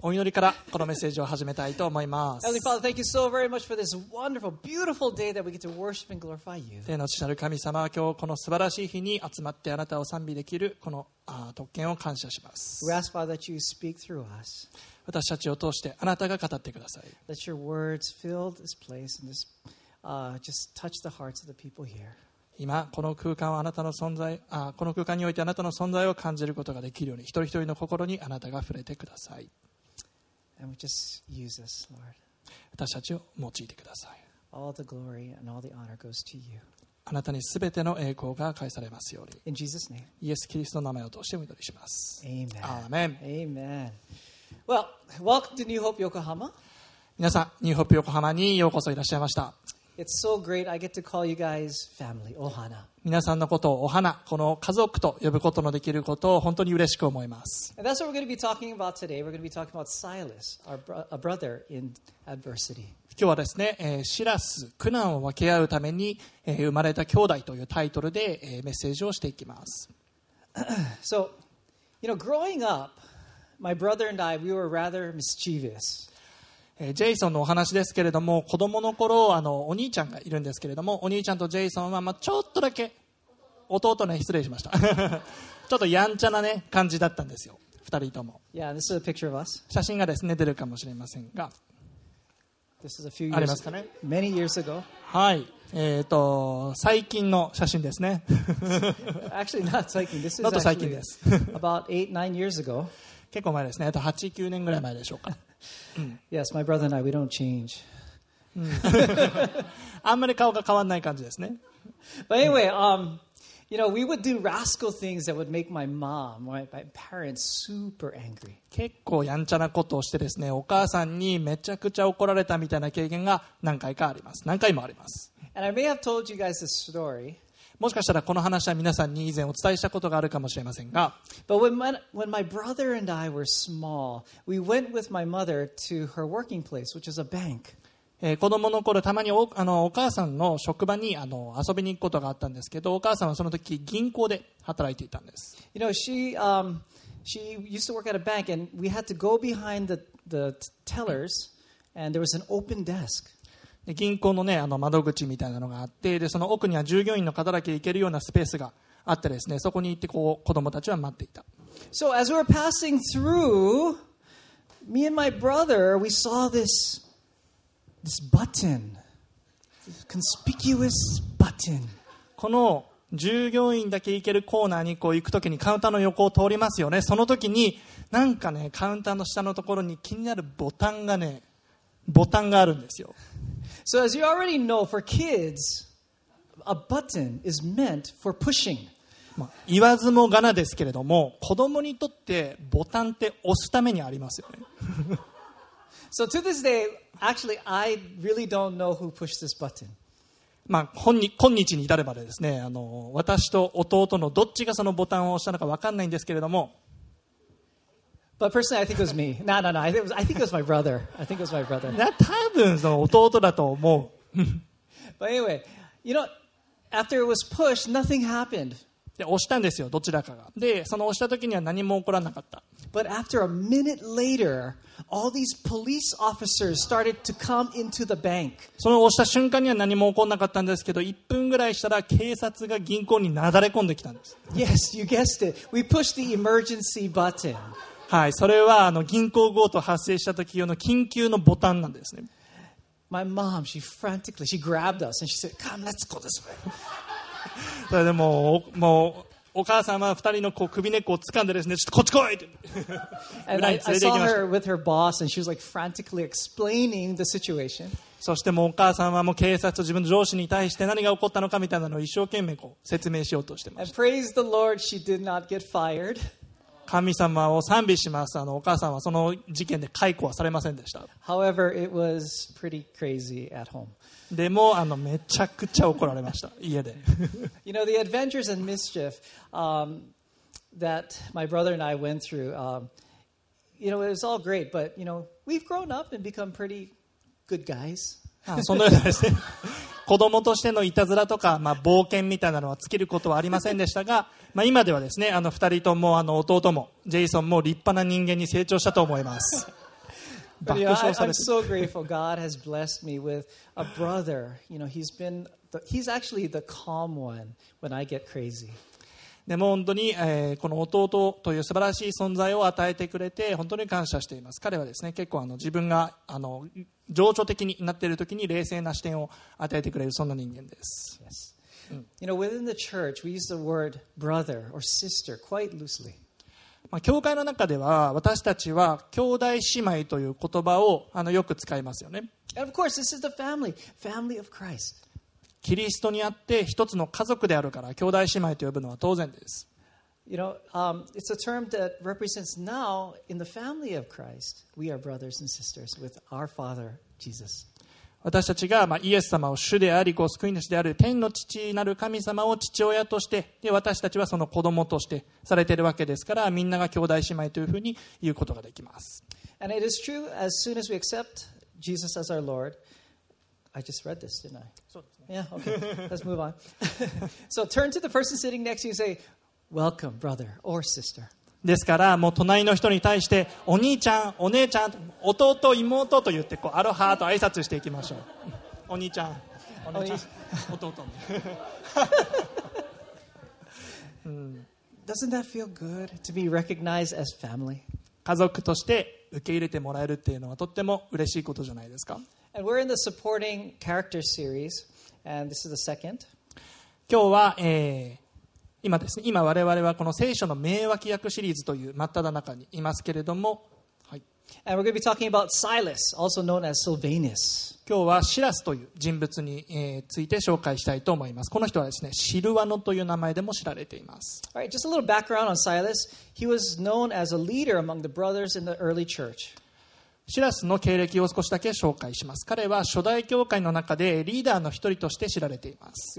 お祈りからこのメッセージを始めたいと思います。天の父なる神様は今日この素晴らしい日に集まってあなたを賛美できるこの特権を感謝します。私たちを通してあなたが語ってください。今この空間をあなたの存在あこの空間においてあなたの存在を感じることができるように一人一人の心にあなたが触れてください And we just use this, Lord. 私たちを用いてください All the glory and all the honor goes to you. あなたに全ての栄光が返されますように In Jesus' name, イエス・キリストの名前を通してお祈りします amen. アーメン Amen. Well, welcome to New Hope Yokohama. 皆さんニューホップ横浜にようこそいらっしゃいました皆さんのことをお花、この家族と呼ぶことのできることを本当に嬉しく思います。今日はですね、シラス、苦難を分け合うために生まれた兄弟というタイトルでメッセージをしていきます。so, you know, growing up, my brother and I, we were rather mischievous. えージェイソンのお話ですけれども子供の頃あのお兄ちゃんがいるんですけれどもお兄ちゃんとジェイソンは、まあ、ちょっとだけ弟ね失礼しました。ちょっとやんちゃな、ね、感じだったんですよ。2人とも。Yeah, this is a picture of us. 写真がですね出るかもしれませんが。This is a few あり years, ますかね？many years ago. はい。えー、と最近の写真ですね。Actually, not psychic. This is もっと最近です。about eight, nine years ago. 結構前ですね。あと89年ぐらい前でしょうか Yes, my brother and I, we don't change. あんまり顔が変わらない感じですね But anyway, um, you know, we would do rascal things that would make my mom, my, my parents, super angry. 結構やんちゃなことをしてですねお母さんにめちゃくちゃ怒られたみたいな経験が何回かあります何回もあります And I may have told you guys this story, もしかしたらこの話は皆さんに以前お伝えしたことがあるかもしれませんが子供の頃たまにお,母さんの職場にあの遊びに行くことがあったんですけどお母さんはその時銀行で働いていたんです。You know, she, um, she used to work at a bank and we had to go behind the tellers and there was an open desk. で銀行の,、ね、あの窓口みたいなのがあってでその奥には従業員の方だけ行けるようなスペースがあってですねそこに行ってこう子供たちは待っていた。So as we were passing through, me and my brother, we saw this this button, this conspicuous button. この従業員だけ行けるコーナーにこう行くときにカウンターの横を通りますよね。その時になんかねカウンターの下のところに気になるボタンがねボタンがあるんですよ So as you already know, for kids, a button is meant for pushing. まあ、言わずもがなですけれども子供にとってボタンって押すためにありますよね So to this day, actually, I really don't know who pushed this button. まあ、本に今日に至ればですねあの私と弟のどっちがそのボタンを押したのか分かんないんですけれども But personally, I think it was me. No, no, no. I think it was, I think it was my brother. I think it was my brother. な多分その弟だと思う But anyway, you know, after it was pushed, nothing happened. で押したんですよどちらかがでその押した時には何も起こらなかった But after a minute later, all these police officers started to come into the bank. その押した瞬間には何も起こらなかったんですけど1分ぐらいしたら警察が銀行になだれ込んできたんです Yes, you guessed it. We pushed the emergency button. はいそれはあの銀行強盗発生した時用の緊急のボタンなんですね My mom, she frantically, she grabbed us and she said, "Come, let's go this way." それでもうおもうお母さんは2人のこう首根っこを掴んでですねちょっとこっち来いって And I, 裏に連れて行 saw きました her with her boss, and she was like frantically explaining the situation. そしてもうお母さんはもう警察と自分の上司に対して何が起こったのかみたいなのを一生懸命こう説明しようとしてま And した praise the Lord, she did not get fired. 神様を賛美しますあのお母さんはその事件で解雇はされませんでした However, it was pretty crazy at home. でもあのめちゃくちゃ怒られました家で You know, the adventures and mischief um, that my brother and I went through, um, you know, it was all great, but, you know, we've grown up and become pretty good guys. あそのようなですね子供としてのいたずらとか、まあ、冒険みたいなのは尽きることはありませんでしたが、まあ、今ではですねあの2人ともあの弟もジェイソンも立派な人間に成長したと思います But 爆 you know, 笑 I, さ I'm so grateful. God has blessed me with a brother. You know, he's been, the, he's actually the calm one when I get crazy. でも本当に、えーこの弟という素晴らしい存在を与えてくれて本当に感謝しています彼はですね結構あの自分があの情緒的になっている時に冷静な視点を与えてくれるそんな人間です Yes. You know, within the church, we use the word brother or sister quite loosely. まあ、教会の中では私たちは兄弟姉妹という言葉をあのよく使いますよね And of course, this is the family, family of Christ. キリストにあって一つの家族であるから兄弟姉妹と呼ぶのは当然です。私たちがイエス様を主であり、ご救い主である天の父なる神様を父親として、私たちはその子供としてされているわけですから、みんなが兄弟姉妹というふうに言うことができます。I just read this, didn't I? Yeah, okay. Let's move on. so turn to the person sitting next to you and say, Welcome, brother or sister. ですからもう隣の人に対してお兄ちゃんお姉ちゃん弟妹と言ってこうアロハと挨拶していきましょうお兄ちゃんお姉ちゃん弟 Doesn't that feel good to be recognized as family? 家族として受け入れてもらえるっていうのはとっても嬉しいことじゃないですか And we're in the supporting character series, and this is the second. 今日は、えー今ですね今我々はこの聖書の名脇役シリーズという真っ只中にいますけれども、はい、今日はシラスという人物について紹介したいと思います。この人はですね、シルワノという名前でも知られています。シラスの経歴を少しだけ紹介します。彼は初代教会の中でリーダーの一人として知られています。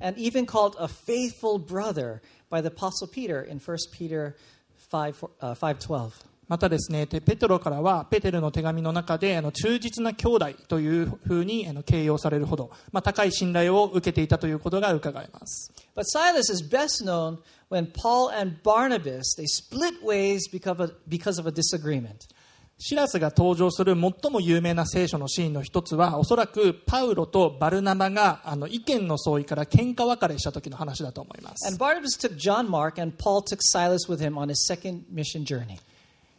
And even called a faithful brother by the apostle Peter in 1 Peter 5, uh, 5.12. またですねペペテロからはペテルの手紙の中であの忠実な兄弟というふうにあの形容されるほど、まあ、高い信頼を受けていたということが伺えます But Silas is best known when Paul and Barnabas they split ways because of, because of a disagreement. シラスが登場する最も有名な聖書のシーンの一つはおそらくパウロとバルナバがあの意見の相違から喧嘩別れした時の話だと思います And Barnabas took John Mark and Paul took Silas with him on his second mission journey.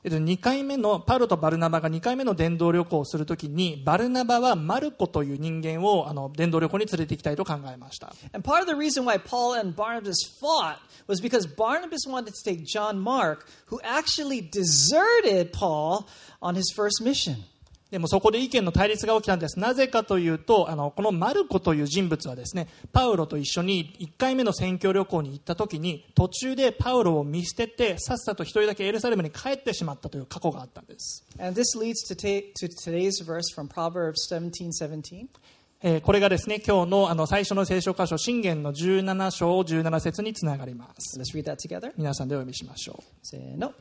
えっと、2回目のパウロとバルナバが2回目の伝道旅行をするときにバルナバはマルコという人間をあの伝道旅行に連れて行きたいと考えました And part of the reason why Paul and Barnabas fought was because Barnabas wanted to take John Mark, who actually deserted Paul on his first mission. でもそこで意見の対立が起きたんですなぜかというとあのこのマルコという人物はですねパウロと一緒に1回目の宣教旅行に行った時に途中でパウロを見捨ててさっさと一人だけエルサレムに帰ってしまったという過去があったんです And this leads to, today's verse from Proverbs 17 17. えーこれがですね今日のあの最初の聖書箇所信玄の17章17節につながります Let's read that together. 皆さんでお読みしましょう Say, no.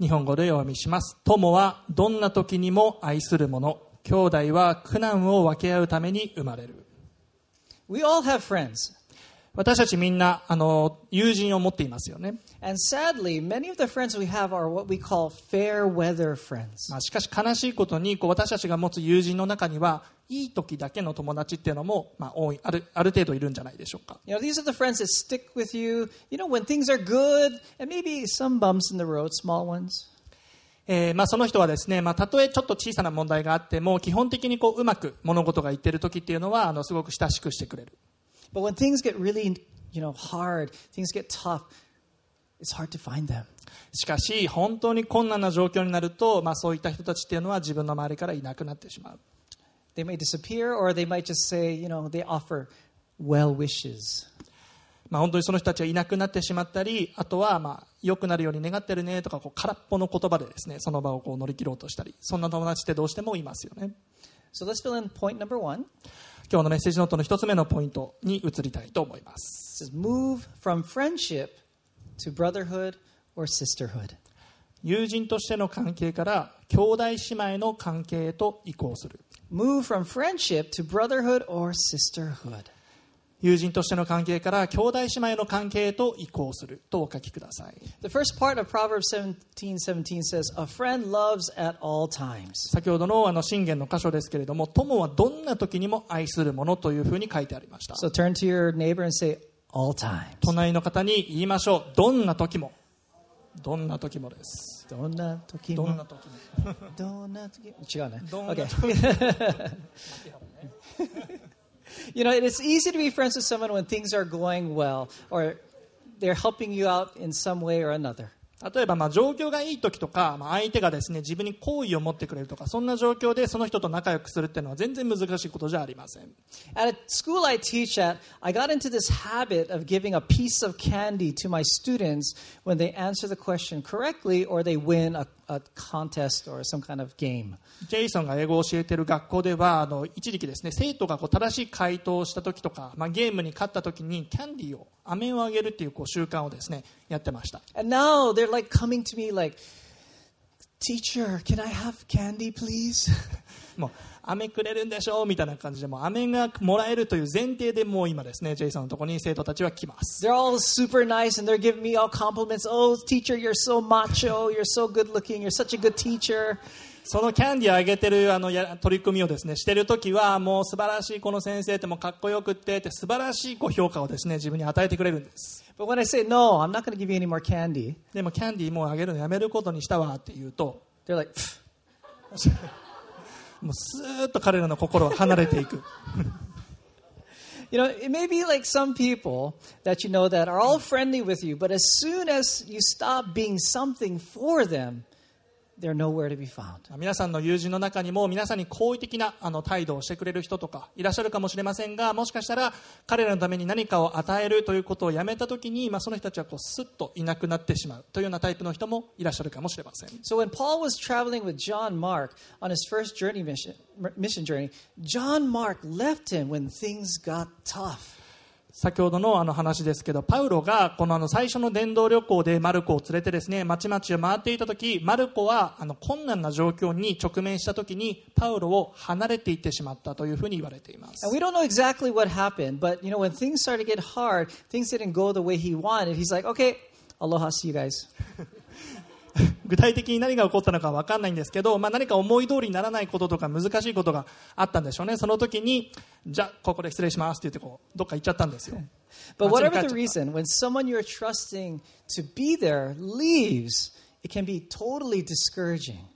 日本語で読みします。友はどんな時にも愛するもの。兄弟は苦難を分け合うために生まれる。私たちみんなあの友人を持っていますよね。まあしかし悲しいことに私たちが持つ友人の中にはいい時だけの友達っていうのも、まあ、多いあ,るある程度いるんじゃないでしょうか。ええまあ、その人はですね、まあ、たとえちょっと小さな問題があっても、基本的にこう,うまく物事が言ってるときっていうのはあの、すごく親しくしてくれる。しかし、本当に困難な状況になると、まあ、そういった人たちっていうのは自分の周りからいなくなってしまう。They may disappear, or they might just say, you know, they offer well wishes. まあ、本当にその人たちはいなくなってしまったりあとはまあ良くなるように願ってるねとかこう空っぽの言葉でですねその場をこう乗り切ろうとしたりそんな友達ってどうしてもいますよね So let's fill in point number one. 今日のメッセージノートの一つ目のポイントに移りたいと思います says, move from friendship to brotherhood or sisterhood. 友人としての関係から兄弟姉妹の関係へと移行する Move from friendship to brotherhood or sisterhood. 友人としての関係から兄弟姉妹の関係へと移行するとお書きください The first part of Proverbs 17 17 says, A friend loves at all times. 先ほどのあの信玄の箇所ですけれども友はどんな時にも愛するものというふうに書いてありました So turn to your neighbor and say, All times. 隣の方に言いましょうどんな時もどんな時もですどんな時もどんな時もどんな時も違うね。どんな Okay. you know, it's easy to be friends with someone when things are going well or they're helping you out in some way or another. 例えばまあ状況がいい時とか、まあ、相手がですね自分に好意を持ってくれるとかそんな状況でその人と仲良くするっていうのは全然難しいことじゃありません At a school I teach at, I got into this habit of giving a piece of candy to my students when they answer the question correctly or they win a, a contest or some kind of game. ジェイソンが英語を教えている学校ではあの一時期ですね生徒がこう正しい回答をした時とか、まあ、ゲームに勝った時にキャンディーを飴をあげるっていうこう習慣をですねやってました And now they're like coming to me like, Teacher, can I have candy, please? もう飴くれるんでしょうみたいな感じでもう飴がもらえるという前提でもう今ですねジェイソンのところに生徒たちは来ます They're all super nice and they're giving me all compliments. Oh, teacher, you're so macho. You're so good looking. You're such a good teacher. そのキャンディーをあげてるあのや取り組みをですねしてる時はもう素晴らしいこの先生ってもうかっこよくってって素晴らしいこう評価をですね自分に与えてくれるんです But when I say, no, I'm not going to give you any more candy, でもキャンディーもうあげるのやめることにしたわって言うと they're like. もうスーッと彼らの心は離れていく you know, it may be like some people that you know that are all friendly with you, but as soon as you stop being something for them, 皆さんの友人の中にも皆さんに好意的なあの態度をしてくれる人とかいらっしゃるかもしれませんがもしかしたら彼らのために何かを与えるということをやめた時に、まあ、その人たちはこうスッといなくなってしまうというようなタイプの人もいらっしゃるかもしれません So when Paul was traveling with John Mark on his first journey mission, mission journey, John Mark left him when things got tough. 先ほどのあの話ですけどパウロがこのあの最初の伝道旅行でマルコを連れてですね町々を回っていた時マルコはあの困難な状況に直面した時にパウロを離れていってしまったというふうに言われています we don't know exactly what happened, but you know when things started to get hard, things didn't go the way he wanted. He's like, "Okay, aloha, see you guys." 具体的に何が起こったのか分かんないんですけど、まあ、何か思い通りにならないこととか難しいことがあったんでしょうねその時にじゃあここで失礼しますって言ってこうどっか行っちゃったんですよ But whatever the reason, when someone you're trusting to be there leaves, it can be totally discouraging.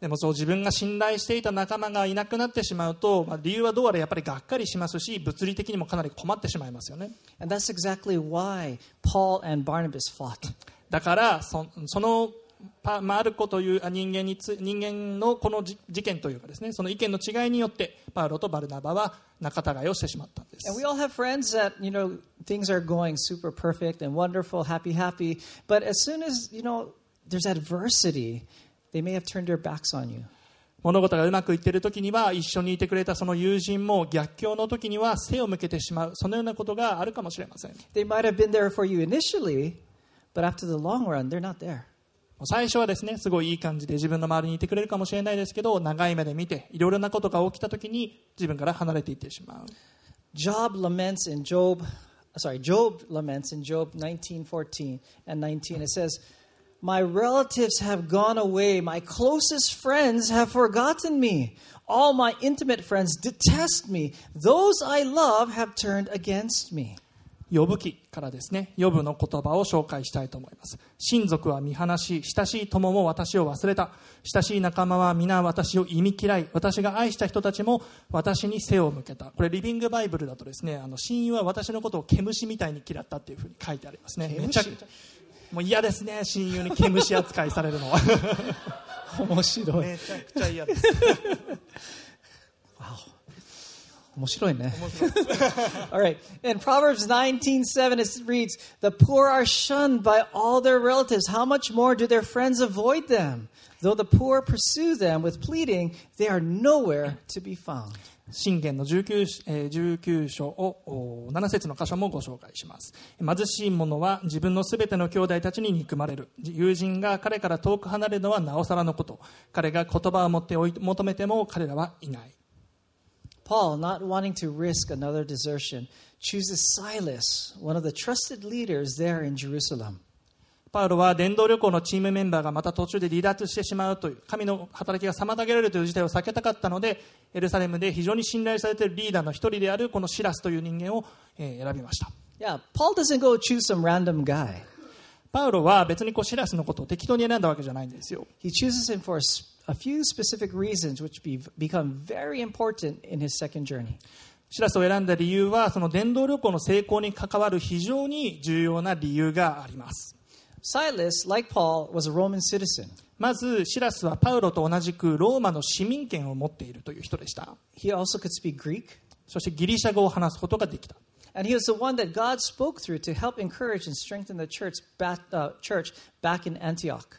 でもそう自分が信頼していた仲間がいなくなってしまうと、まあ、理由はどうあれやっぱりがっかりしますし物理的にもかなり困ってしまいますよね And that's exactly why Paul and Barnabas fought. だからそ,そのマルコという人間,につ人間のこの事件というかですねその意見の違いによってパウロとバルナバは仲違いをしてしまったんです。物事がうまくいっている時には一緒にいてくれたその友人も逆境の時には背を向けてしまうそのようなことがあるかもしれません。but after the long run, they're not there. 最初はですねすごいいい感じで自分の周りにいてくれるかもしれないですけど長い目で見ていろいろなことが起きた時に自分から離れていってしまう Job laments in Job, sorry, Job laments in Job 19:14 and 19. It says, "My relatives have gone away. My closest friends have forgotten me. All my intimate friends detest me. Those I love have turned against me." 呼ぶ記からですね呼ぶの言葉を紹介したいと思います。親族は見放し親しい友も私を忘れた。親しい仲間は皆私を忌み嫌い。私が愛した人たちも私に背を向けた。これリビングバイブルだとですねあの親友は私のことを毛虫みたいに嫌ったっていうふうに書いてありますね。めちゃくちゃもう嫌ですね親友に毛虫扱いされるのは。面白い。めちゃくちゃ嫌です面白いね。All right. In Proverbs 19:7 it reads, "The poor are shunned by all their relatives. How much more do their friends avoid them? Though the poor pursue them with pleading, they are nowhere to be found." 信玄の 19,、えー19章をお7節の箇所もご紹介します貧しい者は自分のすべての兄弟たちに憎まれる友人が彼から遠く離れるのはなおさらのこと彼が言葉を持って追い求めても彼らはいないパウロは伝道旅行のチームメンバーがまた途中で離脱してしまうという神の働きが妨げられるという事態を避けたかったのでエルサレムで非常に信頼されているリーダーの一人であるこのシラスという人間を選びました。パウロは別にこうシラスのことを適当に選んだわけじゃないんですよ。A few specific reasons which be, become very important in his second journey. シラスを選んだ理由はその伝道旅行の成功に関わる非常に重要な理由があります Silas, like Paul, was a Roman citizen. まずシラスはパウロと同じくローマの市民権を持っているという人でした He also could speak Greek. そしてギリシャ語を話すことができた And he was the one that God spoke through to help encourage and strengthen the church back, uh, church back in Antioch.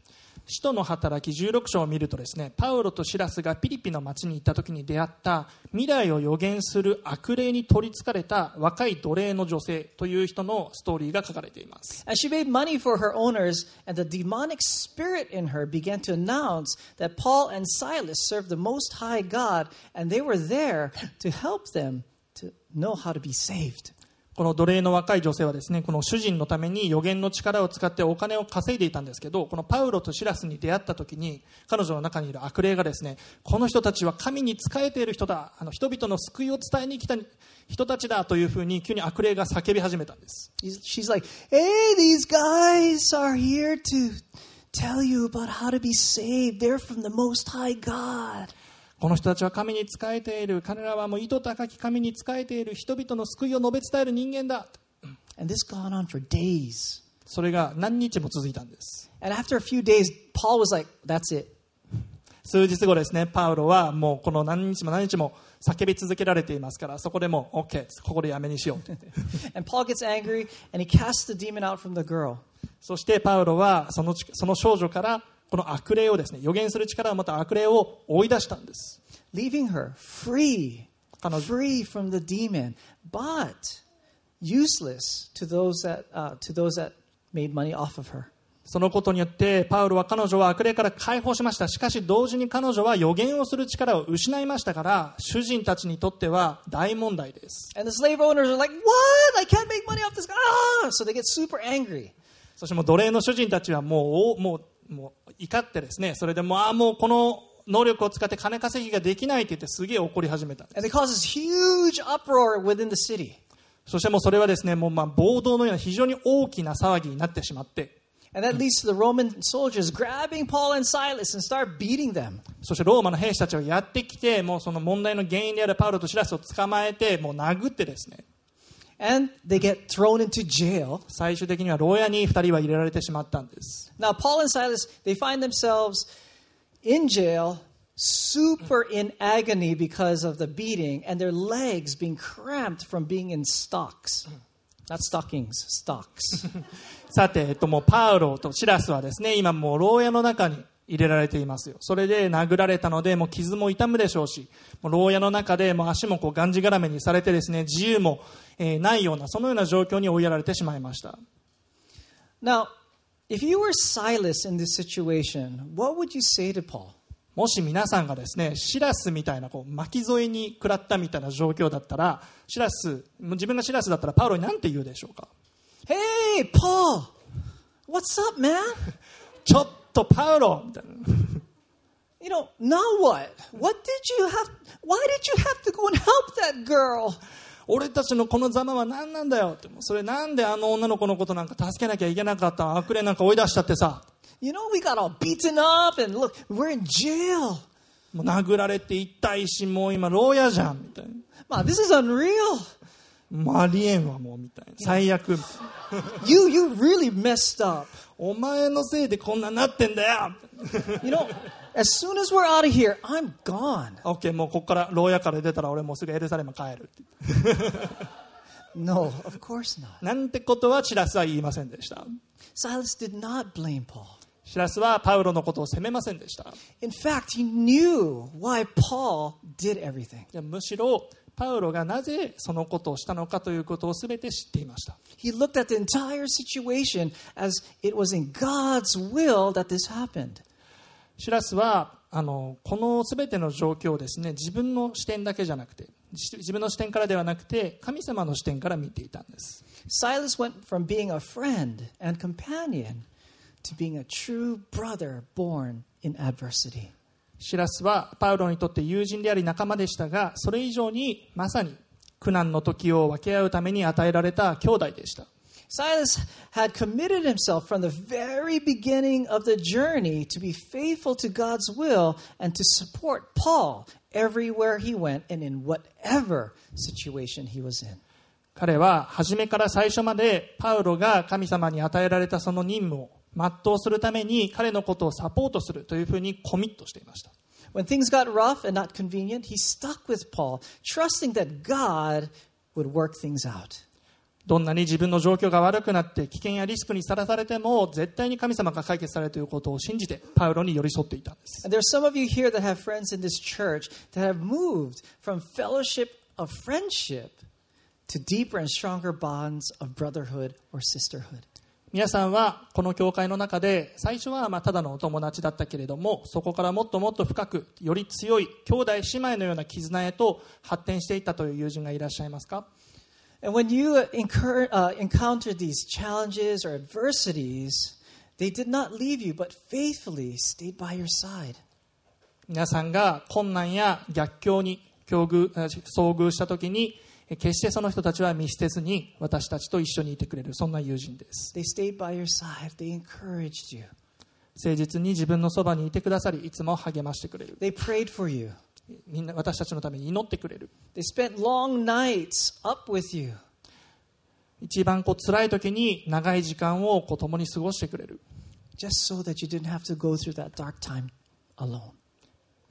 使徒の働き16章を見るとですねパウロとシラスがピリピの町に行った時に出会った未来を予言する悪霊に取りつかれた若い奴隷の女性という人のストーリーが書かれています And she made money for her owners, and the demonic spirit in her began to announce that Paul and Silas served the Most High God, and they were there to help them to know how to be saved. この奴隷の若い女性はですねこの主人のために予言の力を使ってお金を稼いでいたんですけどこのパウロとシラスに出会った時に彼女の中にいる悪霊がですねこの人たちは神に仕えている人だあの人々の救いを伝えに来た人たちだというふうに急に悪霊が叫び始めたんです She's like, Hey, these guys are here to tell you about how to be saved. They're from the Most High God. この人たちは神に仕えている彼らはもう意図高き神に仕えている人々の救いを述べ伝える人間だ And this gone on for days. それが何日も続いたんです And after a few days, Paul was like, That's it. 数日後ですねパウロはもうこの何日も何日も叫び続けられていますからそこでもう OK ここでやめにしよう And Paul gets angry and he casts the demon out from the girl. そしてパウロはそのちその少女からこの悪霊をですね予言する力はまた悪霊を追い出したんです。そのことによって、パウロは彼女を悪霊から解放しました。しかし、同時に彼女は予言をする力を失いましたから、主人たちにとっては大問題です。そしてもう奴隷の主人たちはもう,もうもう怒ってですねそれでもうああもうこの能力を使って金稼ぎができないって言ってすげえ怒り始めた And they cause this huge uproar within the city. そしてもうそれはですねもうまあ暴動のような非常に大きな騒ぎになってしまって And that leads to the Roman soldiers grabbing Paul and Silas and start beating them. そしてローマの兵士たちがやってきてもうその問題の原因であるパウロとシラスを捕まえてもう殴ってですね And they get thrown into jail. 最終的には牢屋に2人は入れられてしまったんです Now, Paul and Silas, they find themselves in jail, super in agony because of the beating, and their legs being cramped from being in stocks. Not stockings, stocks. さて、えっと、もうパウロとシラスはですね今もう牢屋の中に 入れられていますよそれで殴られたのでもう傷も痛むでしょうしもう牢屋の中でもう足もこうがんじがらめにされてですね自由も、えーないようなそのような状況に追いやられてしまいました now, if you were Silas in this situation, what would you say to Paul? もし皆さんがですねシラスみたいなこう巻き添えに食らったみたいな状況だったらシラス自分がシラスだったらパウロに何て言うでしょうか？Hey, Paul, what's up, man? ちょっとパウロみたいな。You know, now what? What did you have? Why did you have to go and help that girl? 俺たちのこのざまは何なんだよって。それなんであの女の子のことなんか助けなきゃいけなかったの悪霊なんか追い出しちゃってさ。You know, we got all beaten up and look, we're in jail. もう殴られて痛いし、もう今牢屋じゃんみたいな。Man, this is unreal. もうありえんわもうみたいな。最悪。You, you really messed up. お前のせいでこんなになってんだよ You know, as soon as we're out of here, I'm gone. オッケーもうここから牢屋から出たら俺もうすぐエルサレム帰るって。No, of course not. なんてことはシラスは言いませんでした。Silas did not blame Paul. シラスはパウロのことを責めませんでした。In fact, he knew why Paul did everything. いやむしろパウロがなぜそのことをしたのかということを全て知っていました。He looked at the entire situation as it was in God's will that this happened. シラスはあのこの全ての状況をですね自分の視点だけじゃなくて自自分の視点からではなくて神様の視点から見ていたんです Silas went from being a friend and companion to being a true brother born in adversity. シラスはパウロにとって友人であり仲間でしたがそれ以上にまさに苦難の時を分け合うために与えられた兄弟でした Silas had committed himself from the very beginning of the journey to be faithful to God's will and to support Paul everywhere he went and in whatever situation he was in. 彼は初めから最初までパウロが神様に与えられたその任務を全うするために彼のことをサポートするというふうにコミットしていました When things got rough and not convenient, he stuck with Paul, trusting that God would work things out. どんなに自分の状況が悪くなって危険やリスクにさらされても絶対に神様が解決されるということを信じてパウロに寄り添っていたんです And there's some of you here that have friends in this church that have moved from fellowship of friendship to deeper and stronger bonds of brotherhood or sisterhood. 皆さんはこの教会の中で最初はまあただのお友達だったけれどもそこからもっともっと深くより強い兄弟姉妹のような絆へと発展していったという友人がいらっしゃいますか And when you incur, uh, encountered these challenges or adversities, they did not leave you, but faithfully stayed by your side. 皆さんが困難や逆境に境遇あ遭遇した時にえ決してその人たちは見捨てずに私たちと一緒にいてくれるそんな友人です。誠実に自分のそばにいてくださりいつも励ましてくれる。みんな私たちのために祈ってくれる。一番こう辛い時に長い時間をこう共に過ごしてくれる。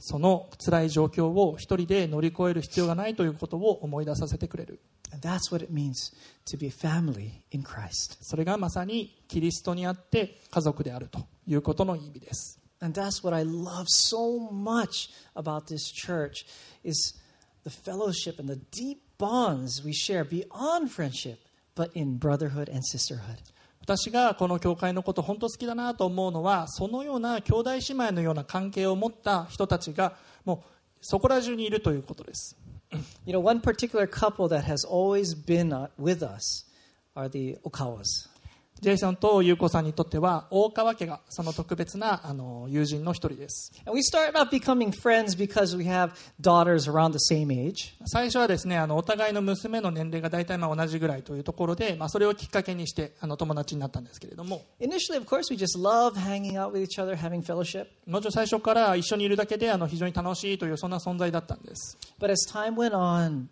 その辛い状況を一人で乗り越える必要がないということを思い出させてくれる And that's what it means to be a family in Christ. それがまさにキリストにあって家族であるということの意味です And that's what I love so much about this church is the fellowship and the deep bonds we share beyond friendship, but in brotherhood and sisterhood. 私がこの教会のこと本当好きだなと思うのはそのような兄弟姉妹のような関係を持った人たちがもうそこら中にいるということです You know, one particular couple that has always been with us are the Okawas. ジェイソンと優子さんにとっては大川家がその特別なあの友人の一人です。最初はですねあのお互いの娘の年齢が大体まあ同じぐらいというところで、まあ、それをきっかけにしてあの友達になったんですけれども。もちろん最初から一緒にいるだけであの非常に楽しいというそんな存在だったんです。But as time went on,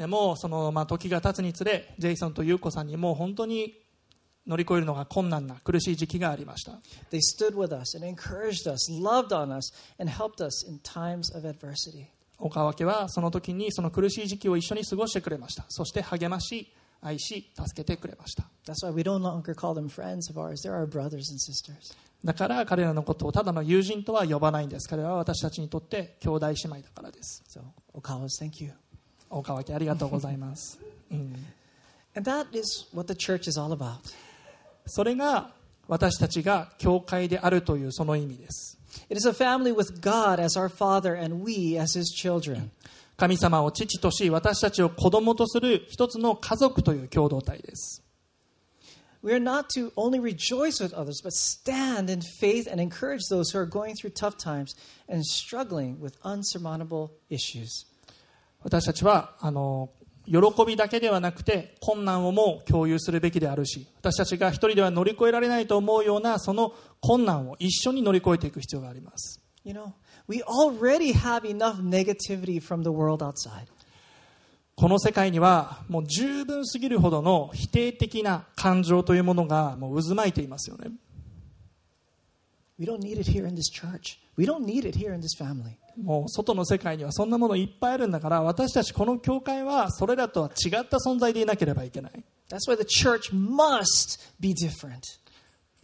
でもその、ま、時が経つにつれジェイソンとユウコさんにもう本当に乗り越えるのが困難な苦しい時期がありました。Us, us, 家はその時にその苦しい時期を一緒に過ごしてくれました。そして励まし愛し助けてくれました。だから彼らのことをただの友人とは呼ばないんです彼は私たちにとって兄弟姉妹だからです、お川は thank 大川家ありがとうございます、うん、And that is what the church is all about. それが私たちが教会であるというその意味です It is a family with God as our Father and we as His children. 神様を父とし私たちを子供とする一つの家族という共同体です we are not to only rejoice with others, but stand in faith and encourage those who are going through tough times and struggling with unsurmountable issues. 私たちはあの喜びだけではなくて困難をも共有するべきであるし私たちが一人では乗り越えられないと思うようなその困難を一緒に乗り越えていく必要があります You know, we already have enough negativity from the world outside. この世界にはもう十分すぎるほどの否定的な感情というものがもう渦巻いていますよね We don't need it here in this church. We don't need it here in this family. もう外の世界にはそんなものいっぱいあるんだから私たちこの教会はそれらとは違った存在でいなければいけない That's why the church must be different.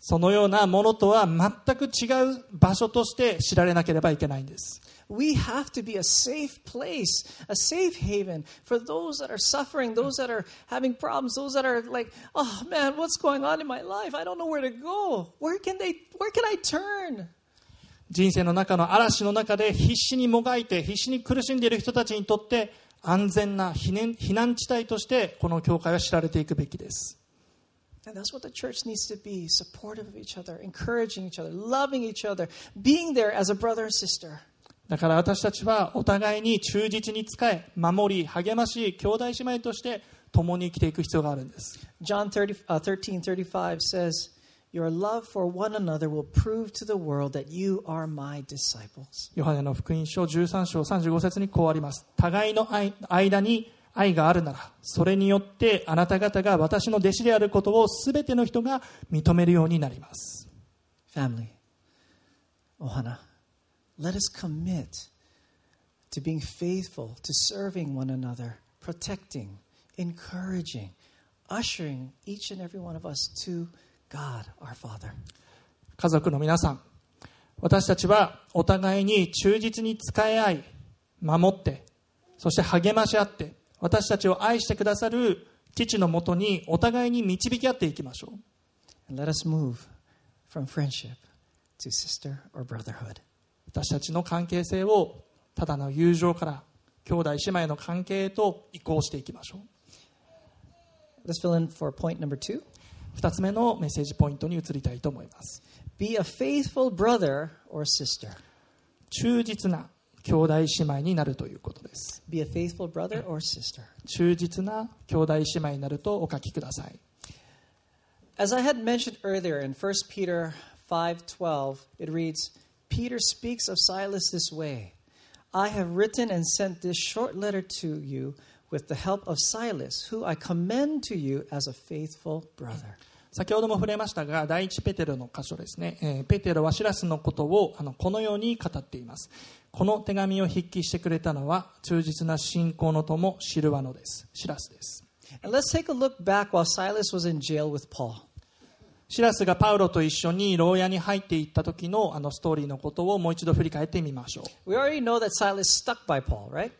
そのようなものとは全く違う場所として知られなければいけないんです We have to be a safe place, a safe haven for those that are suffering, those that are having problems, those that are like, oh man, what's going on in my life? I don't know where to go. Where can they where can I turn? 人生の中の嵐の中で必死にもがいて必死に苦しんでいる人たちにとって安全な避難,地帯としてこの教会は知られていくべきです。だから私たちはお互いに忠実に仕え、守り、励ましい、兄弟姉妹として共に生きていく必要があるんです。Your love for one another will prove to the world that you are my disciples. ヨハネの福音書13章35節にこうあります互いの愛間に愛があるならそれによってあなた方が私の弟子であることを全ての人が認めるようになります Family, Ohana, let us commit to being faithful, to serving one another, protecting, encouraging, ushering each and every one of us to God our Father. 家族の皆さん私たちはお互いに忠実に仕え合い守ってそして励まし合って私たちを愛してくださる父のもとにお互いに導き合っていきましょう And let us move from friendship to sister or brotherhood. 私たちの関係性をただの友情から兄弟姉妹の関係へと移行していきましょう Let's fill in for point number two. 2つ目のメッセージポイントに移りたいと思います Be a faithful brother or sister. 忠実な兄弟姉妹になるということです Be a faithful brother or sister. 忠実な兄弟姉妹になるとお書きください As I had mentioned earlier in 1 Peter 5:12, it reads, Peter speaks of Silas this way: I have written and sent this short letter to you with the help of Silas, who I commend to you as a faithful brother. 先ほども触れましたが第一ペテロの箇所ですね、えーペテロはシラスのことをあのこのように語っていますこの手紙を筆記してくれたのは忠実な信仰の友シルワノですシラスです And let's take a look back while Silas was in jail with Paul. シラスがパウロと一緒に牢屋に入っていった時のあのストーリーのことをもう一度振り返ってみましょう We already know that Silas stuck by Paul, right?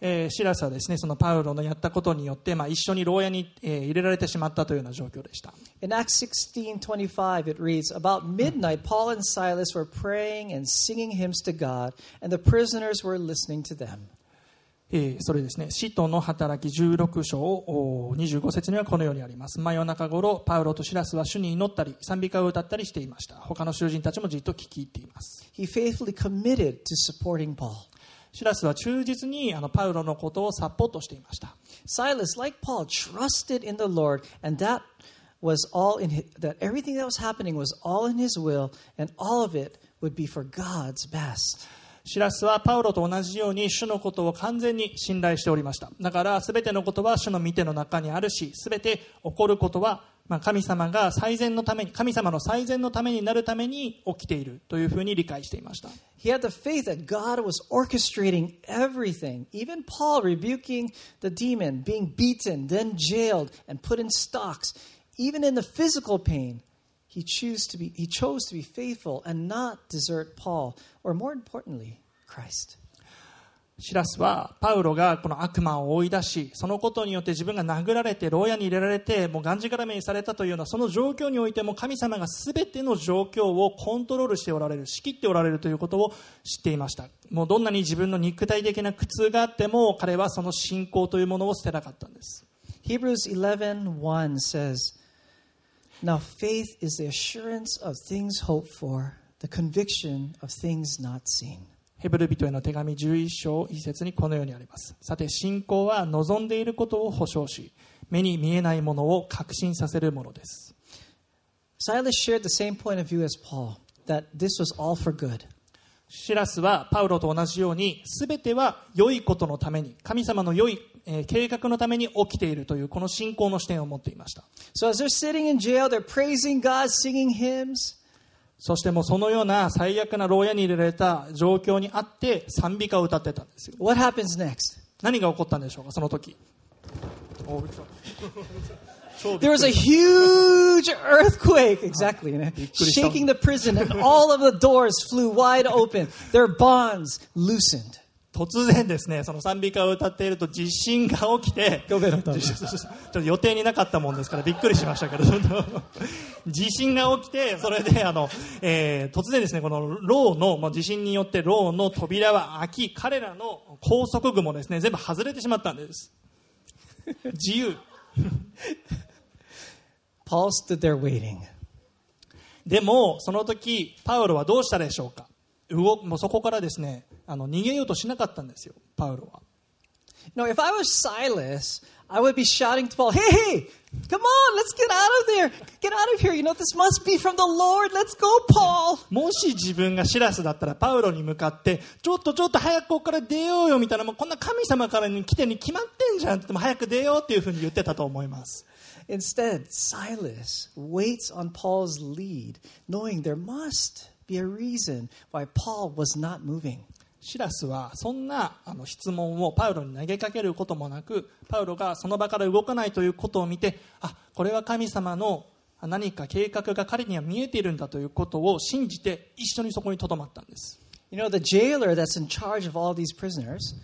えーシラスはですねそのパウロのやったことによって、まあ、一緒に牢屋に、えー入れられてしまったというような状況でした In Acts 16:25 it reads about midnight Paul and Silas were praying and singing hymns to God and the prisoners were listening to them. えーそれですね使徒の働き16章お25節にはこのようにあります真夜中頃パウロとシラスは主に祈ったり賛美歌を歌ったりしていました他の囚人たちもじっと聞き入っています He faithfully committed to supporting Paul. シラスは忠実にあのパウロのことをサポートしていました Silas, like Paul, trusted in the Lord and that was all in his, that everything that was happening was all in his will and all of it would be for God's best. シラスはパウロと同じように主のことを完全に信頼しておりましただから全てのことは主の御手の中にあるし全て起こることは、ま、神様が最善のために神様の最善のためになるために起きているというふうに理解していました He had the faith that God was orchestrating everything, even Paul rebuking the demon, being beaten, then jailed, and put in stocks. Even in the physical pain, he, chose to be, he chose to be faithful and not desert Paul, or more importantly, Christ. シラスはパウロがこの悪魔を追い出しそのことによって自分が殴られて牢屋に入れられてもうがんじがらめにされたというようなその状況においても神様が全ての状況をコントロールしておられる仕切っておられるということを知っていましたもうどんなに自分の肉体的な苦痛があっても彼はその信仰というものを捨てなかったんです Hebrews 11:1 says, Now, faith is the assurance of things hoped for, the conviction of things not seen. ヘブル人への手紙11章1節にこのようにあります。さて、信仰は望んでいることを保証し、目に見えないものを確信させるものです。 Silas shared the same point of view as Paul that this was all for good. シラスはパウロと同じように、すべては良いことのために、神様の良い、えー計画のために起きているという、この信仰の視点を持っていました。So as they're sitting in jail, they're praising God, singing hymns. そしてもうそのような最悪な牢屋に入れられた状況にあって、賛美歌を歌ってたんですよ。What happens next? 何が起こったんでしょうか、その時。There was a huge earthquake, exactly, shaking the prison, and all of the doors flew wide open. Their bonds loosened. 突然ですね、その賛美歌を歌っていると地震が起きて、ちょっと予定になかったもんですからびっくりしましたけど、地震が起きて、それであの、えー突然ですね、この牢の、まあ、地震によって牢の扉は開き、彼らの拘束具もですね、全部外れてしまったんです。自由。Paul stood there waiting. でも、その時、パウロはどうしたでしょうか？動もうそこからですね、あの逃げようとしなかったんですよ、パウロは。No, if I was Silas, I would be shouting to Paul, hey, hey, come on, let's get out of there. Get out of here. You know, this must be from the Lord. Let's go, Paul. もし自分がシラスだったらパウロに向かって、ちょっとちょっと早くここから出ようよみたいな、もうこんな神様からに来てに決まってんじゃんって言っても早く出ようっていうふうに言ってたと思います。Instead, Silas waits on Paul's lead, knowing there must be a reason why Paul was not moving. シラスはそんなあの質問をパウロに投げかけることもなく、パウロがその場から動かないということを見て、あ、これは神様の何か計画が彼には見えているんだということを信じて一緒にそこにとどまったんです。You know, the jailer that's in charge of all these prisoners,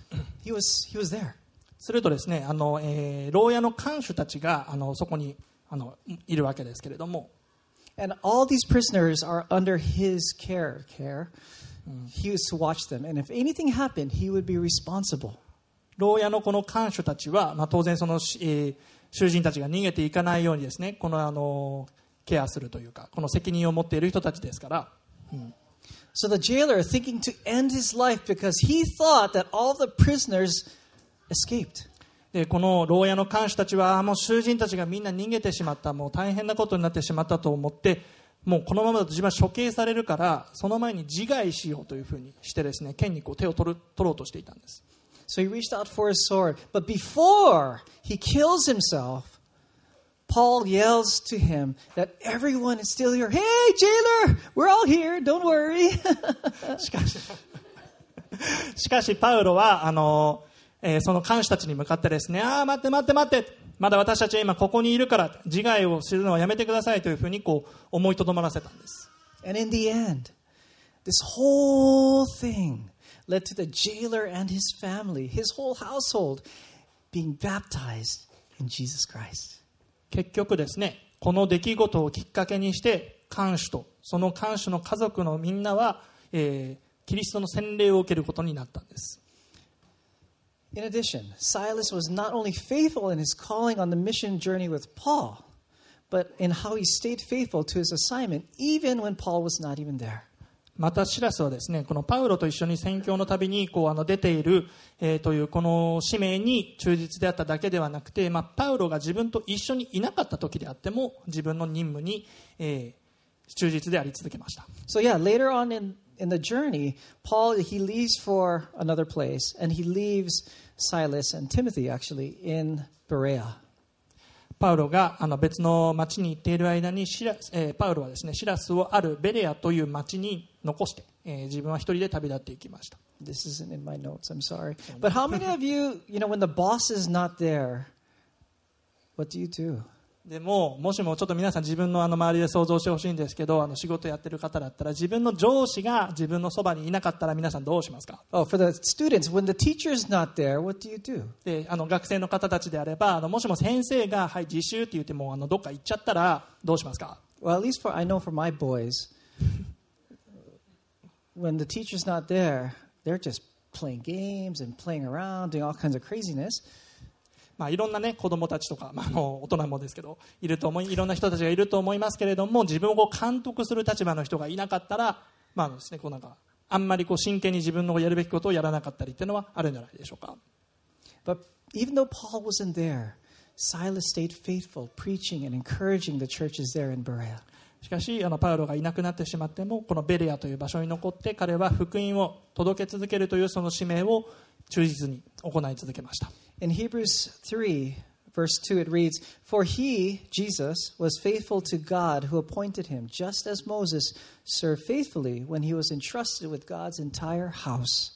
he was, he was there. するとですね、あの、えー牢屋の看守たちがあのそこにあのいるわけですけれども、And all these prisoners are under his care. Care. He was to watch them. And if anything happened, he would be responsible. 牢屋のこの看守たちは、まあ、当然その、しえー囚人たちが逃げていかないようにですねこのあのケアするというかこの責任を持っている人たちですから、So the jailer, thinking to end his life because he thought that all the prisoners escaped. でこの牢屋の看守たちはあもう囚人たちがみんな逃げてしまったもう大変なことになってしまったと思ってもうこのままだと自分は処刑されるからその前に自害しようというふうにしてですね剣にこう手を取る取ろうとしていたんです So he reached out for his sword. But before he kills himself, Paul yells to him that everyone is still here. Hey, jailer, we're all here. Don't worry. しかし、しかしパウロは、あの、えーその看守たちに向かってですね、ああ、待って待って待って、まだ私たちは今ここにいるから、自害をするのはやめてくださいというふうにこう思いとどまらせたんです。and in the end, this whole thing led to the jailer and his family, his whole household, being baptized in Jesus Christ. 結局ですね、この出来事をきっかけにして、看守とその看守の家族のみんなは、えーキリストの洗礼を受けることになったんです。In addition, Silas was not only faithful in his calling on the mission journey with Paul, but in how he stayed faithful to his assignment even when Paul was not even there. またシラスはですねこのパウロと一緒に宣教の旅にこうあの出ている、えーというこの使命に忠実であっただけではなくて、まあ、パウロが自分と一緒にいなかった時であっても自分の任務に、えー忠実であり続けました So yeah, later on in, in the journey, Paul he leaves for another place and he leaves Silas and Timothy actually in Berea. パウロがあの別の町に行っている間にシラ、えーパウロはですねシラスをあるベレアという町に残して、えー自分は一人で旅立っていきました This isn't in my notes, I'm sorry. But how many of you, you know, when the boss is not there, what do you do? でも、もしもちょっと皆さん自分の,あの周りで想像してほしいんですけど、あの仕事やってる方だったら、自分の上司が自分のそばにいなかったら皆さんどうしますか？学生の方たちであれば、あのもしも先生が、はい、自習って言ってもあのどっか？行っちゃったらどうしますか when the teacher's not there, they're just playing games and playing around, doing all kinds of craziness. まあ、いろんな、ね、子供たちとか、まあ、もう大人もですけどいると思いいろんな人たちがいると思いますけれども自分を監督する立場の人がいなかったら、まあですね、こうなんかあんまりこう真剣に自分のやるべきことをやらなかったりっていうのはあるんじゃないでしょうか。But even though Paul wasn't there, Silas stayed faithful, preaching and encouraging the churches there in Berea. しかしあのパウロがいなくなってしまってもこのベレアという場所に残って彼は福音を届け続けるというその使命を忠実に行い続けました In Hebrews 3, verse 2, it reads, For he, Jesus, was faithful to God who appointed him, just as Moses served faithfully when he was entrusted with God's entire house.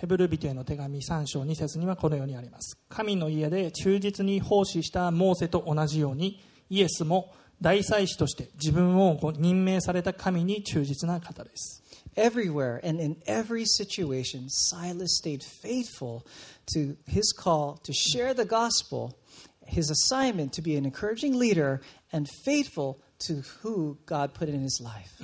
ヘブル人への手紙3章2節にはこのようにあります神の家で忠実に奉仕したモーセと同じようにイエスも大祭司として自分をご任命された神に忠実な方です Everywhere and in every situation, Silas stayed faithful to his call to share the gospel, his assignment to be an encouraging leader, and faithful to who God put in his life.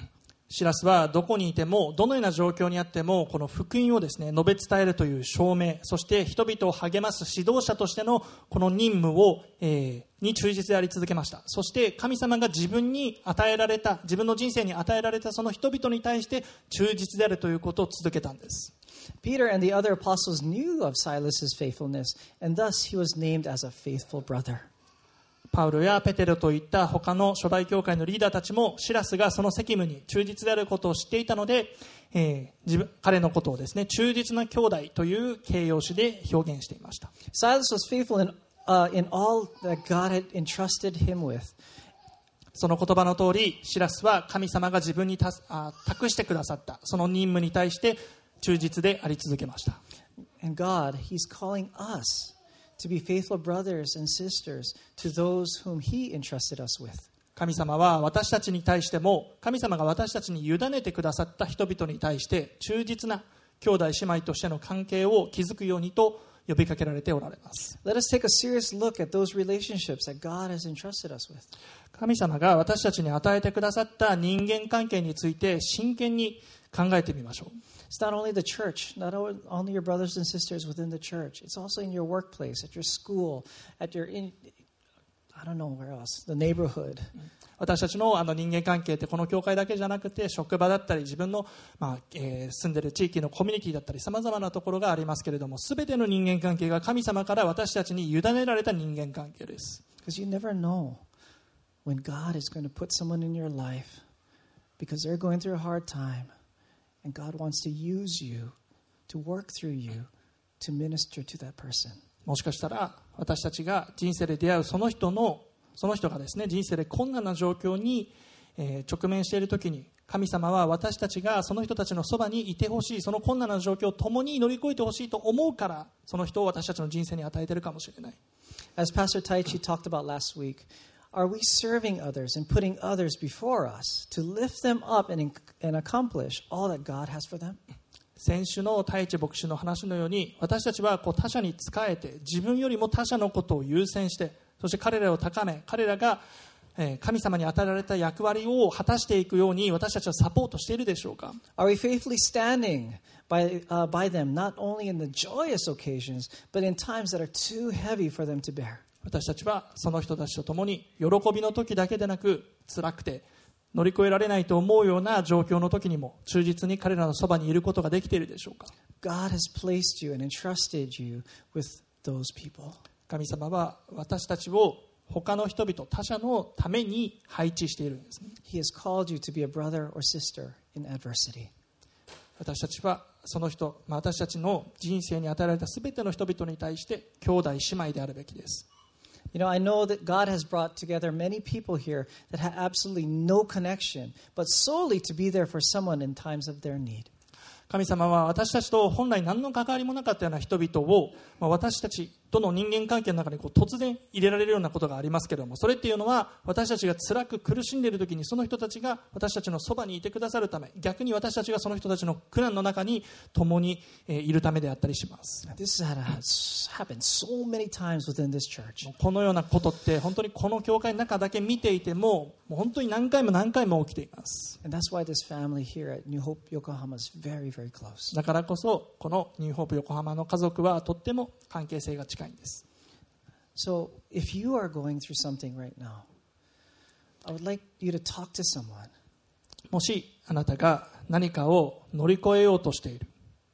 シラスはどこにいてもどのような状況にあってもこの福音をですね述べ伝えるという証明そして人々を励ます指導者としてのこの任務を、えーに忠実であり続けましたそして神様が自分に与えられた自分の人生に与えられたその人々に対して忠実であるということを続けたんです Peter and the other apostles knew of Silas's faithfulness, and thus he was named as a faithful brother. パウロやペテロといった他の初代教会のリーダーたちもシラスがその責務に忠実であることを知っていたので、えー自分彼のことをですね忠実な兄弟という形容詞で表現していました。Silas was faithful in, uh, in all that God had entrusted him with. その言葉の通りシラスは神様が自分にたあ託してくださった。その任務に対して忠実であり続けました。And God, He's calling us 神様は私たちに対しても神様が私たちに委ねてくださった人々に対して忠実な兄弟姉妹としての関係を築くようにと呼びかけられておられます。神様が私たちに与えてくださった人間関係について真剣に考えてみましょう。It's not only the church, not only your brothers and sisters within the church. It's also in your workplace, at your school, at your in, I don't know where else, the neighborhood. 私たちのあの人間関係ってこの教会だけじゃなくて職場だったり自分の、まあえー住んでる地域のコミュニティだったりさまざまなところがありますけれども全ての人間関係が神様から私たちに委ねられた人間関係です Because you never know when God is going to put someone in your life because they're going through a hard time and God wants to use you to work through you to minister to that person. もしかしたら私たちが人生で出会うその人のその人がですね人生で困難な状況に、えー直面している時に神様は私たちがその人たちのそばにいてほしいその困難な状況を共に乗り越えてほしいと思うからその人を私たちの人生に与えているかもしれない As Pastor Taichi talked about last week, are we serving others and putting others before us to lift them up and, and accomplish all that God has for them? 先週の太一牧師の話のように私たちはこう他者に仕えて自分よりも他者のことを優先してそして彼らを高め彼らがえー神様に与えられた役割を果たしていくように私たちはサポートしているでしょうか Are we faithfully standing by, uh, by them, not only in the joyous occasions, but in times that are too heavy for them to bear? 私たちはその人たちと共に喜びの時だけでなく辛くて乗り越えられないと思うような状況の時にも忠実に彼らのそばにいることができているでしょうか God has placed you and entrusted you with those people. 神様は私たちを他の人々他者のために配置しているんですね He has called you to be a brother or sister in adversity. 私たちはその人、まあ私たちの人生に与えられた全ての人々に対して兄弟姉妹であるべきです You know, I know that God has brought together many people here that have absolutely no connection, but solely to be there for someone in times of their need. 神様は私たちと本来何の関わりもなかったような人々を、まあ私たち との人間関係の中にこう突然入れられるようなことがありますけれどもそれっていうのは私たちが辛く苦しんでいる時にその人たちが私たちのそばにいてくださるため逆に私たちがその人たちの苦難の中に共にえーいるためであったりします This has happened so many times within this church. このようなことって本当にこの教会の中だけ見ていてももう本当に何回も何回も起きています And that's why this family here at New Hope Yokohama is very, very close. だからこそこのニューホープ横浜の家族はとっても関係性が近いんです So if you are going through something right now, I would like you to talk to someone. もしあなたが何かを乗り越えようとしている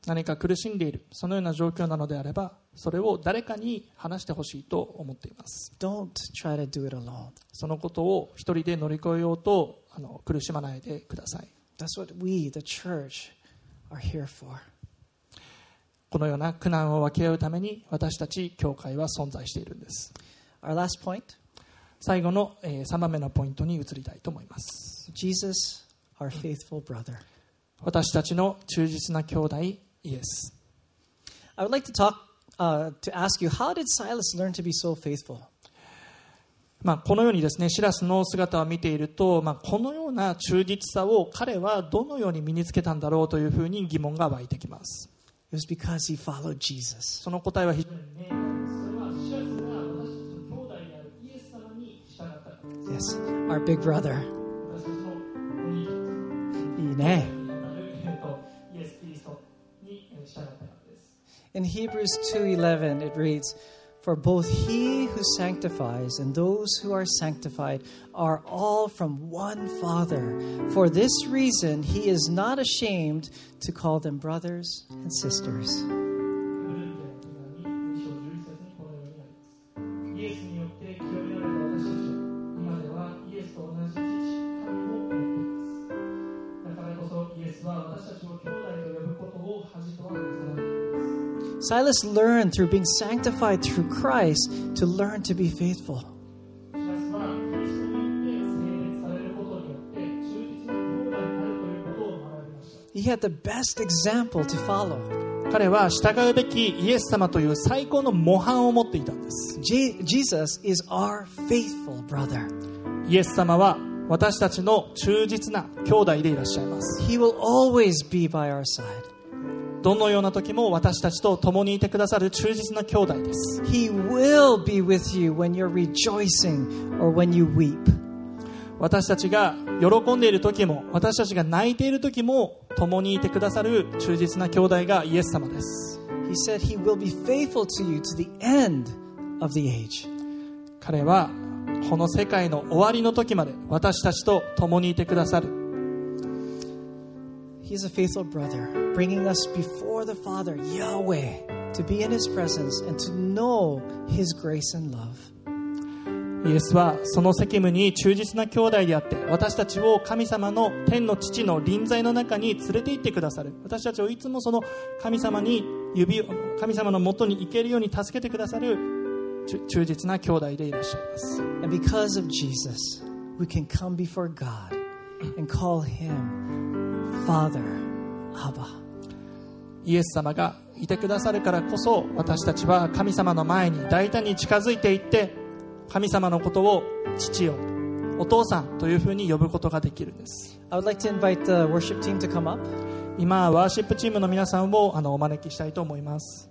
何か苦しんでいるそのような状況なのであればそれを誰かに話してほしいと思っています Don't try to do it alone. そのことを一人で乗り越えようとあの苦しまないでください That's what we, the church, are here for. このような苦難を分け合うために私たち教会は存在しているんです。Our last point. 最後の、え3番目のポイントに移りたいと思います。Jesus, our faithful brother. 私たちの忠実な兄弟イエス。I would like to talk, uh, to ask you, how did Silas learn to be so faithful? まあ、このようにですねシラスの姿を見ていると、まあ、このような忠実さを彼はどのように身につけたんだろうというふうに疑問が湧いてきます It was because he followed Jesus. その答えは非常に明確ですそれはシラスが私たちの兄弟であるイエス様に従ったからです Yes, our big brother. 私たちのお兄ちゃんいいね。にあたるえっとイエス・キリストにえー従ったからです In Hebrews 2:11 it reads, "For both he who sanctifies and those who are sanctified are all from one Father. For this reason he is not ashamed to call them brothers and sisters." Silas learned through being sanctified through Christ to learn to be faithful. シラスはキリストによって聖列されることによって忠実な兄弟になるということを学びました He had the best example to follow. 彼は従うべきイエス様という最高の模範を持っていたんです Je- Jesus is our faithful brother. イエス様は私たちの忠実な兄弟でいらっしゃいます He will always be by our side. どのような時も私たちと共にいてくださる忠実な兄弟です He will be with you when you're rejoicing or when you weep. 私たちが喜んでいる時も私たちが泣いている時も共にいてくださる忠実な兄弟がイエス様です He said he will be faithful to you to the end of the age. 彼はこの世界の終わりの時まで私たちと共にいてくださる He is a faithful brother, bringing us before the Father, Yahweh, to be in his presence and to know his grace and love. イエスはその責務に忠実な兄弟であって私たちを神様の天の父の臨在の中に連れて行ってくださる私たちをいつもその神様に指を神様のもとに行けるように助けてくださる忠忠実な兄弟でいらっしゃいます And because of Jesus, we can come before God and call him Father, Abba. イエス様がいてくださるからこそ私たちは神様の前に大胆に近づいていって神様のことを父よお父さんというふうに呼ぶことができるんです I would like to invite the worship team to come up. 今ワーシップチームの皆さんをあのお招きしたいと思います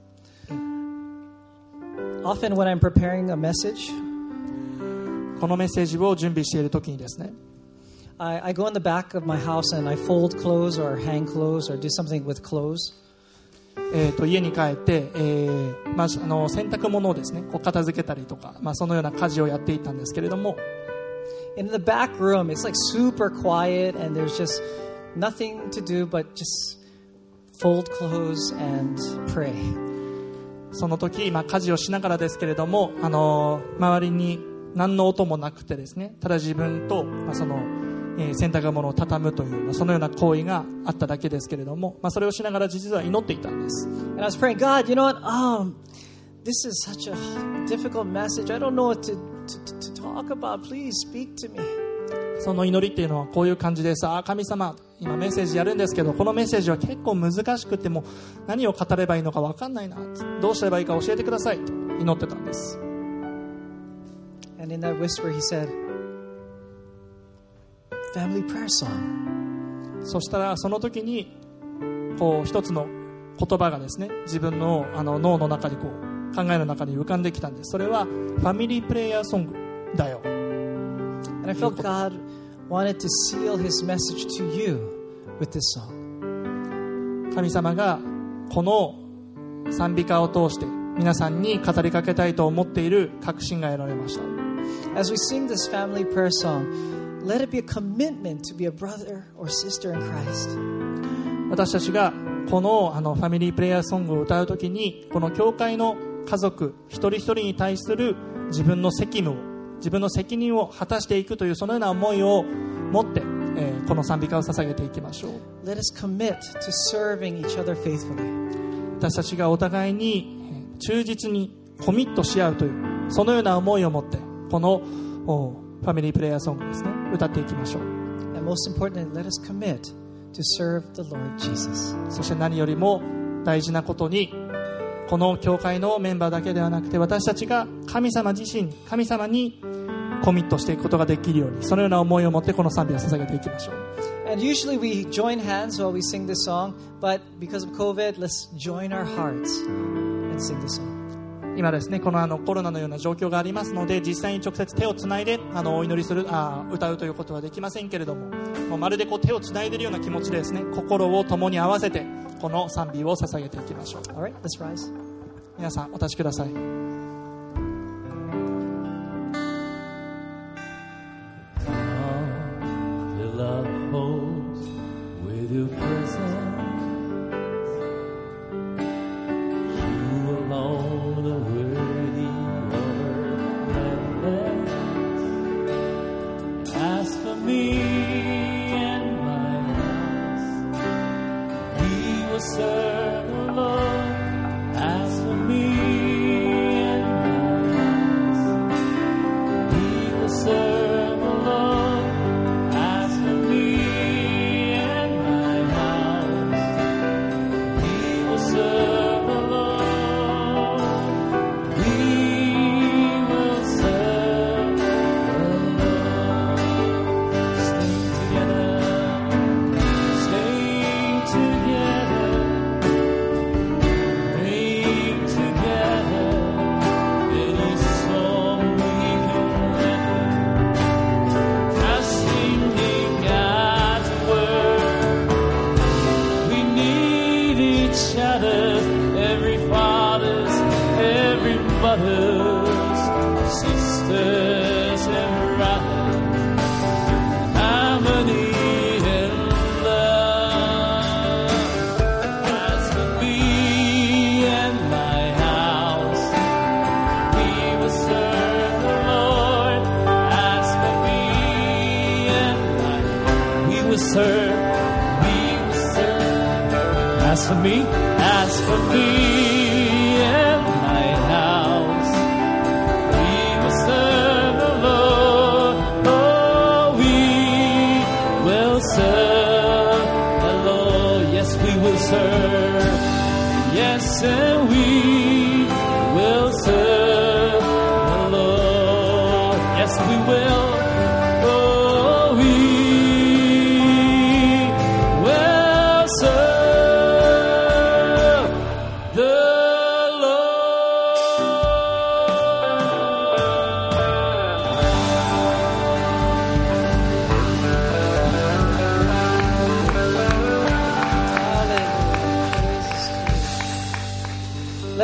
Often, when I'm preparing a message, このメッセージを準備している時にですね I, I go in the back of my house and I fold clothes or hang clothes or do something with clothes. えと家に帰って、えーまあ、あの洗濯物をです、ね、こう片付けたりとか、まあ、そのような家事をやっていたんですけれども、その時、ま、家事をしながらですけれども、あの、周りに何の音もなくてですねただ自分と、まあ、その。えー洗濯物を畳むという、まあ、そのような行為があっただけですけれども、まあ、それをしながら実は祈っていたんです And I was praying, God, you know what? Um, this is such a difficult message. I don't know what to, to, to talk about. Please speak to me. その祈りっていうのはこういう感じですああ神様今メッセージやるんですけどこのメッセージは結構難しくても何を語ればいいのか分かんないなどうすればいいか教えてくださいと祈ってたんです And in that whisper, he said, Family prayer song. そしたらその時にこう一つの言葉がですね自分のあの脳の中にこう考えの中に浮かんできたんですそれはファミリープレイヤーソングだよ And I felt God wanted to seal his message to you with this song. 神様がこの賛美歌を通して皆さんに語りかけたいと思っている確信が得られました As we sing this family prayer song, let it be a commitment to be a brother or sister in Christ. 私たちがこのあのファミリープレイヤーソングを歌うときにこの教会の家族一人一人に対する自分の責務を自分の責任を果たしていくというそのような思いを持って、えーこの賛美歌を捧げていきましょう Let us commit to serving each other faithfully. 私たちがお互いに忠実にコミットし合うというそのような思いを持ってこのファミリープレイヤーソングですね歌っていきましょう And most importantly, let us commit to serve the Lord Jesus. そして何よりも大事なことにこの教会のメンバーだけではなくて私たちが神様自身神様にコミットしていくことができるようにそのような思いを持ってこの賛美を捧げていきましょう And usually we join hands while we sing this song, but because of COVID, let's join our hearts and sing this song. 今ですねこのあのコロナのような状況がありますので実際に直接手をつないであのお祈りするあ歌うということはできませんけれどももうまるでこう手をつないでいるような気持ちでですね心を共に合わせてこの賛美を捧げていきましょう。All right, let's rise. 皆さんお立ちください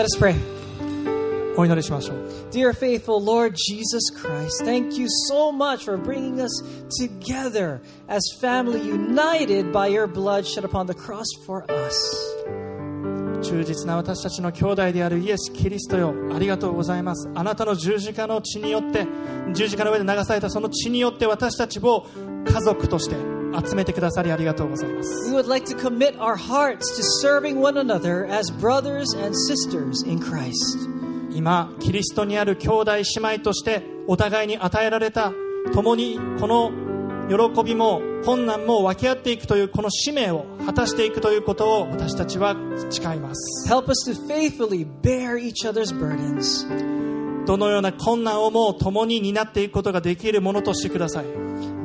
Let us pray. お祈りしましょう Dear faithful Lord Jesus Christ, thank you so much for bringing us together as family united by your blood shed upon the cross for us. 忠実な私たちの兄弟であるイエス・キリストよありがとうございますあなたの十字架の血によって十字架の上で流されたその血によって私たちを家族として集めてくださりありがとうございます We would like to commit our hearts to serving one another as brothers and sisters in Christ. 今キリストにある兄弟姉妹としてお互いに与えられた共にこの喜びも困難も分け合っていくというこの使命を果たしていくということを私たちは誓います Help us to faithfully bear each other's burdens. どのような困難をも共に担っていくことができるものとしてください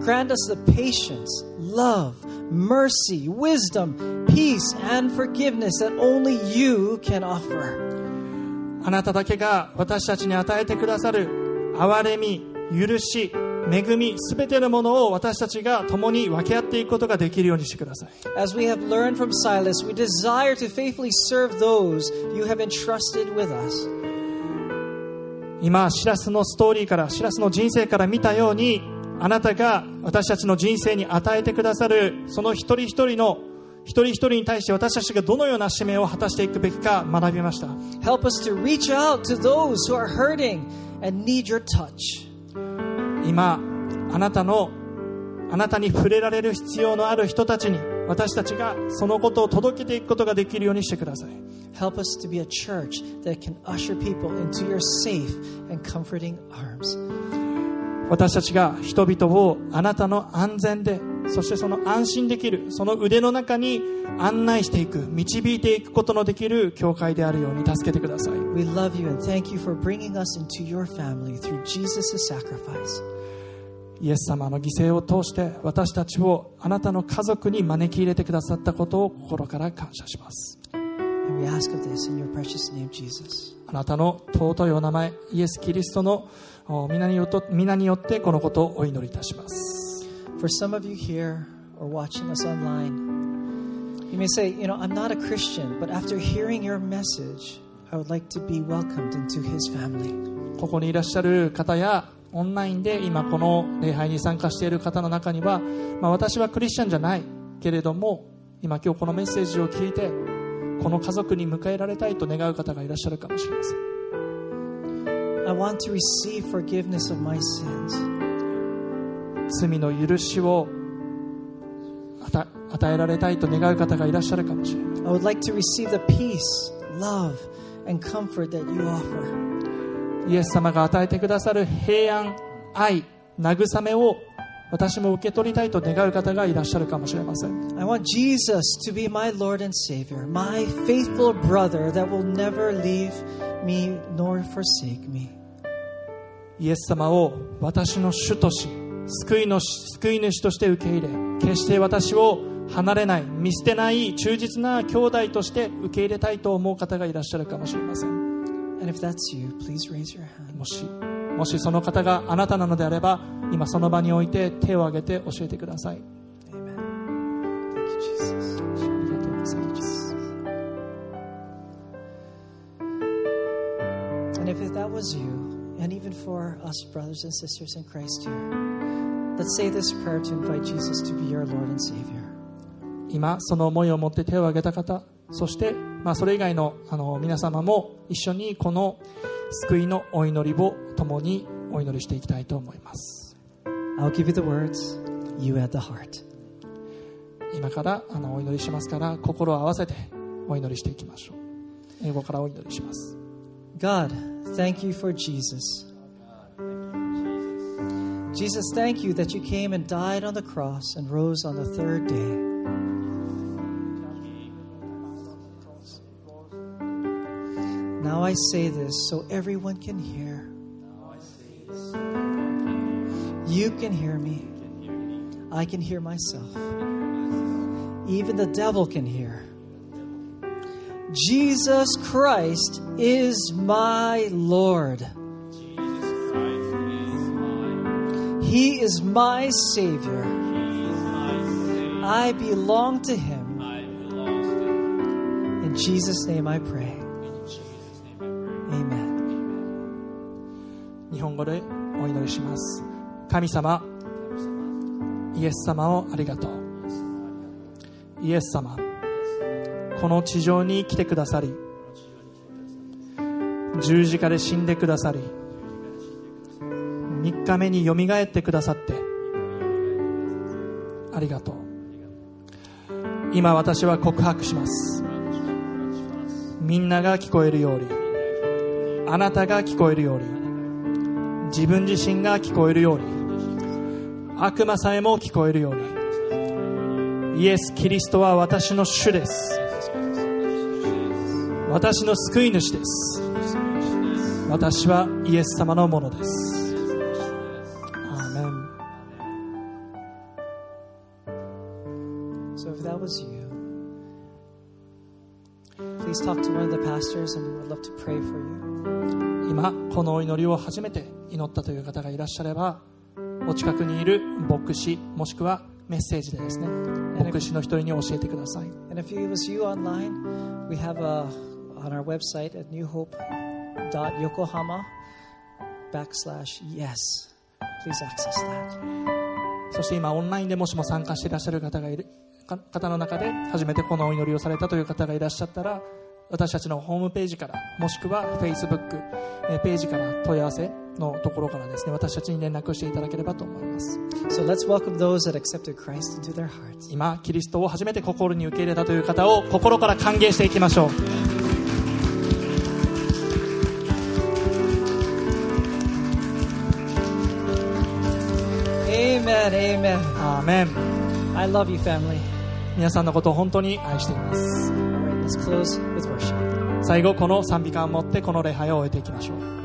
Grant us the patience, love, mercy, wisdom, peace, and forgiveness that only you can offer. あなただけが私たちに与えてくださる憐れみ許し恵みすべてのものを私たちが共に分け合っていくことができるようにしてください As we have learned from Silas, we desire to faithfully serve those you have entrusted with us. 今シラスのストーリーからシラスの人生から見たようにあなたが私たちの人生に与えてくださるその一人一人の一人一人に対して私たちがどのような使命を果たしていくべきか学びました Help us to reach out to those who are hurting and need your touch. 今あなたのあなたに触れられる必要のある人たちに私たちがそのことを届けていくことができるようにしてください Help us to be a church that can usher people into your safe and comforting arms. 私たちが人々をあなたの安全でそしてその安心できるその腕の中に案内していく導いていくことのできる教会であるように助けてください。イエス様の犠牲を通して私たちをあなたの家族に招き入れてくださったことを心から感謝します。あなたの尊いお名前イエス・キリストのお皆によと皆によってこのことをお祈りいたします For some of you here or watching us online, you may say, You know, I'm not a Christian, but after hearing your message, I would like to be welcomed into his family. ここにいらっしゃる方やオンラインで今この礼拝に参加している方の中には、まあ、私はクリスチャンじゃないけれども今今日このメッセージを聞いてこの家族に迎えられたいと願う方がいらっしゃるかもしれません I want to receive forgiveness of my sins. 罪の許しを与与えられたいと願う方がいらっしゃるかもしれない I would like to receive the peace, love, and comfort that you offer. イエス様が与えてくださる平安愛慰めを私も受け取りたいと願う方がいらっしゃるかもしれません I want Jesus to be my Lord and Savior, my faithful brother that will never leave me nor forsake me. イエス様を私の主とし救いの救い主として受け入れ決して私を離れない見捨てない忠実な兄弟として受け入れたいと思う方がいらっしゃるかもしれません And if that's you, please raise your hand. もしもしその方があなたなのであれば今その場において手を挙げて教えてください Amen. Thank you, Jesus. ありがとうございます And if that was you, and even for us brothers and sisters in Christ here, let's say this prayer to invite Jesus to be your Lord and Savior. 今その思いを持って手を挙げた方そして、まあ、それ以外のあの皆様も一緒にこの救いのお祈りを共にお祈りしていきたいと思います I'll give you the words, you add the heart. 今からあのお祈りしますから心を合わせてお祈りしていきましょう英語からお祈りします God, thank you for Jesus. Jesus, thank you that you came and died on the cross and rose on the third day. Now I say this so everyone can hear. You can hear me. I can hear myself. Even the devil can hear. Jesus Christ is my Lord. He is my Savior. I belong to Him. In Jesus' name I pray. Amen. 日本語でお祈りします 神様。イエス様をありがとう。イエス様この地上に来てくださり十字架で死んでくださり3日目によみがえってくださってありがとう。今私は告白します。みんなが聞こえるようにあなたが聞こえるように自分自身が聞こえるように悪魔さえも聞こえるように。イエス・キリストは私の主です。私の救い主です。私はイエス様のものです。今このお祈りを初めて祈ったという方がいらっしゃればお近くにいる牧師もしくはメッセージでですね牧師の一人に教えてください And if it was you online, we have a on our website at newhope.yokohama. backslash yes. Please access that. そして今オンラインでもしも参加していらっしゃる方がいるか方の中で初めてこのお祈りをされたという方がいらっしゃったら私たちのホームページからもしくは Facebook えーページから問い合わせのところからですね私たちに連絡していただければと思います So let's welcome those that accepted Christ into their hearts. 今キリストを初めて心に受け入れたという方を心から歓迎していきましょう Amen, amen. アーメン I love you, family. 皆さんのことを本当に愛しています right, let's close with worship. 最後この賛美歌を持ってこの礼拝を終えていきましょう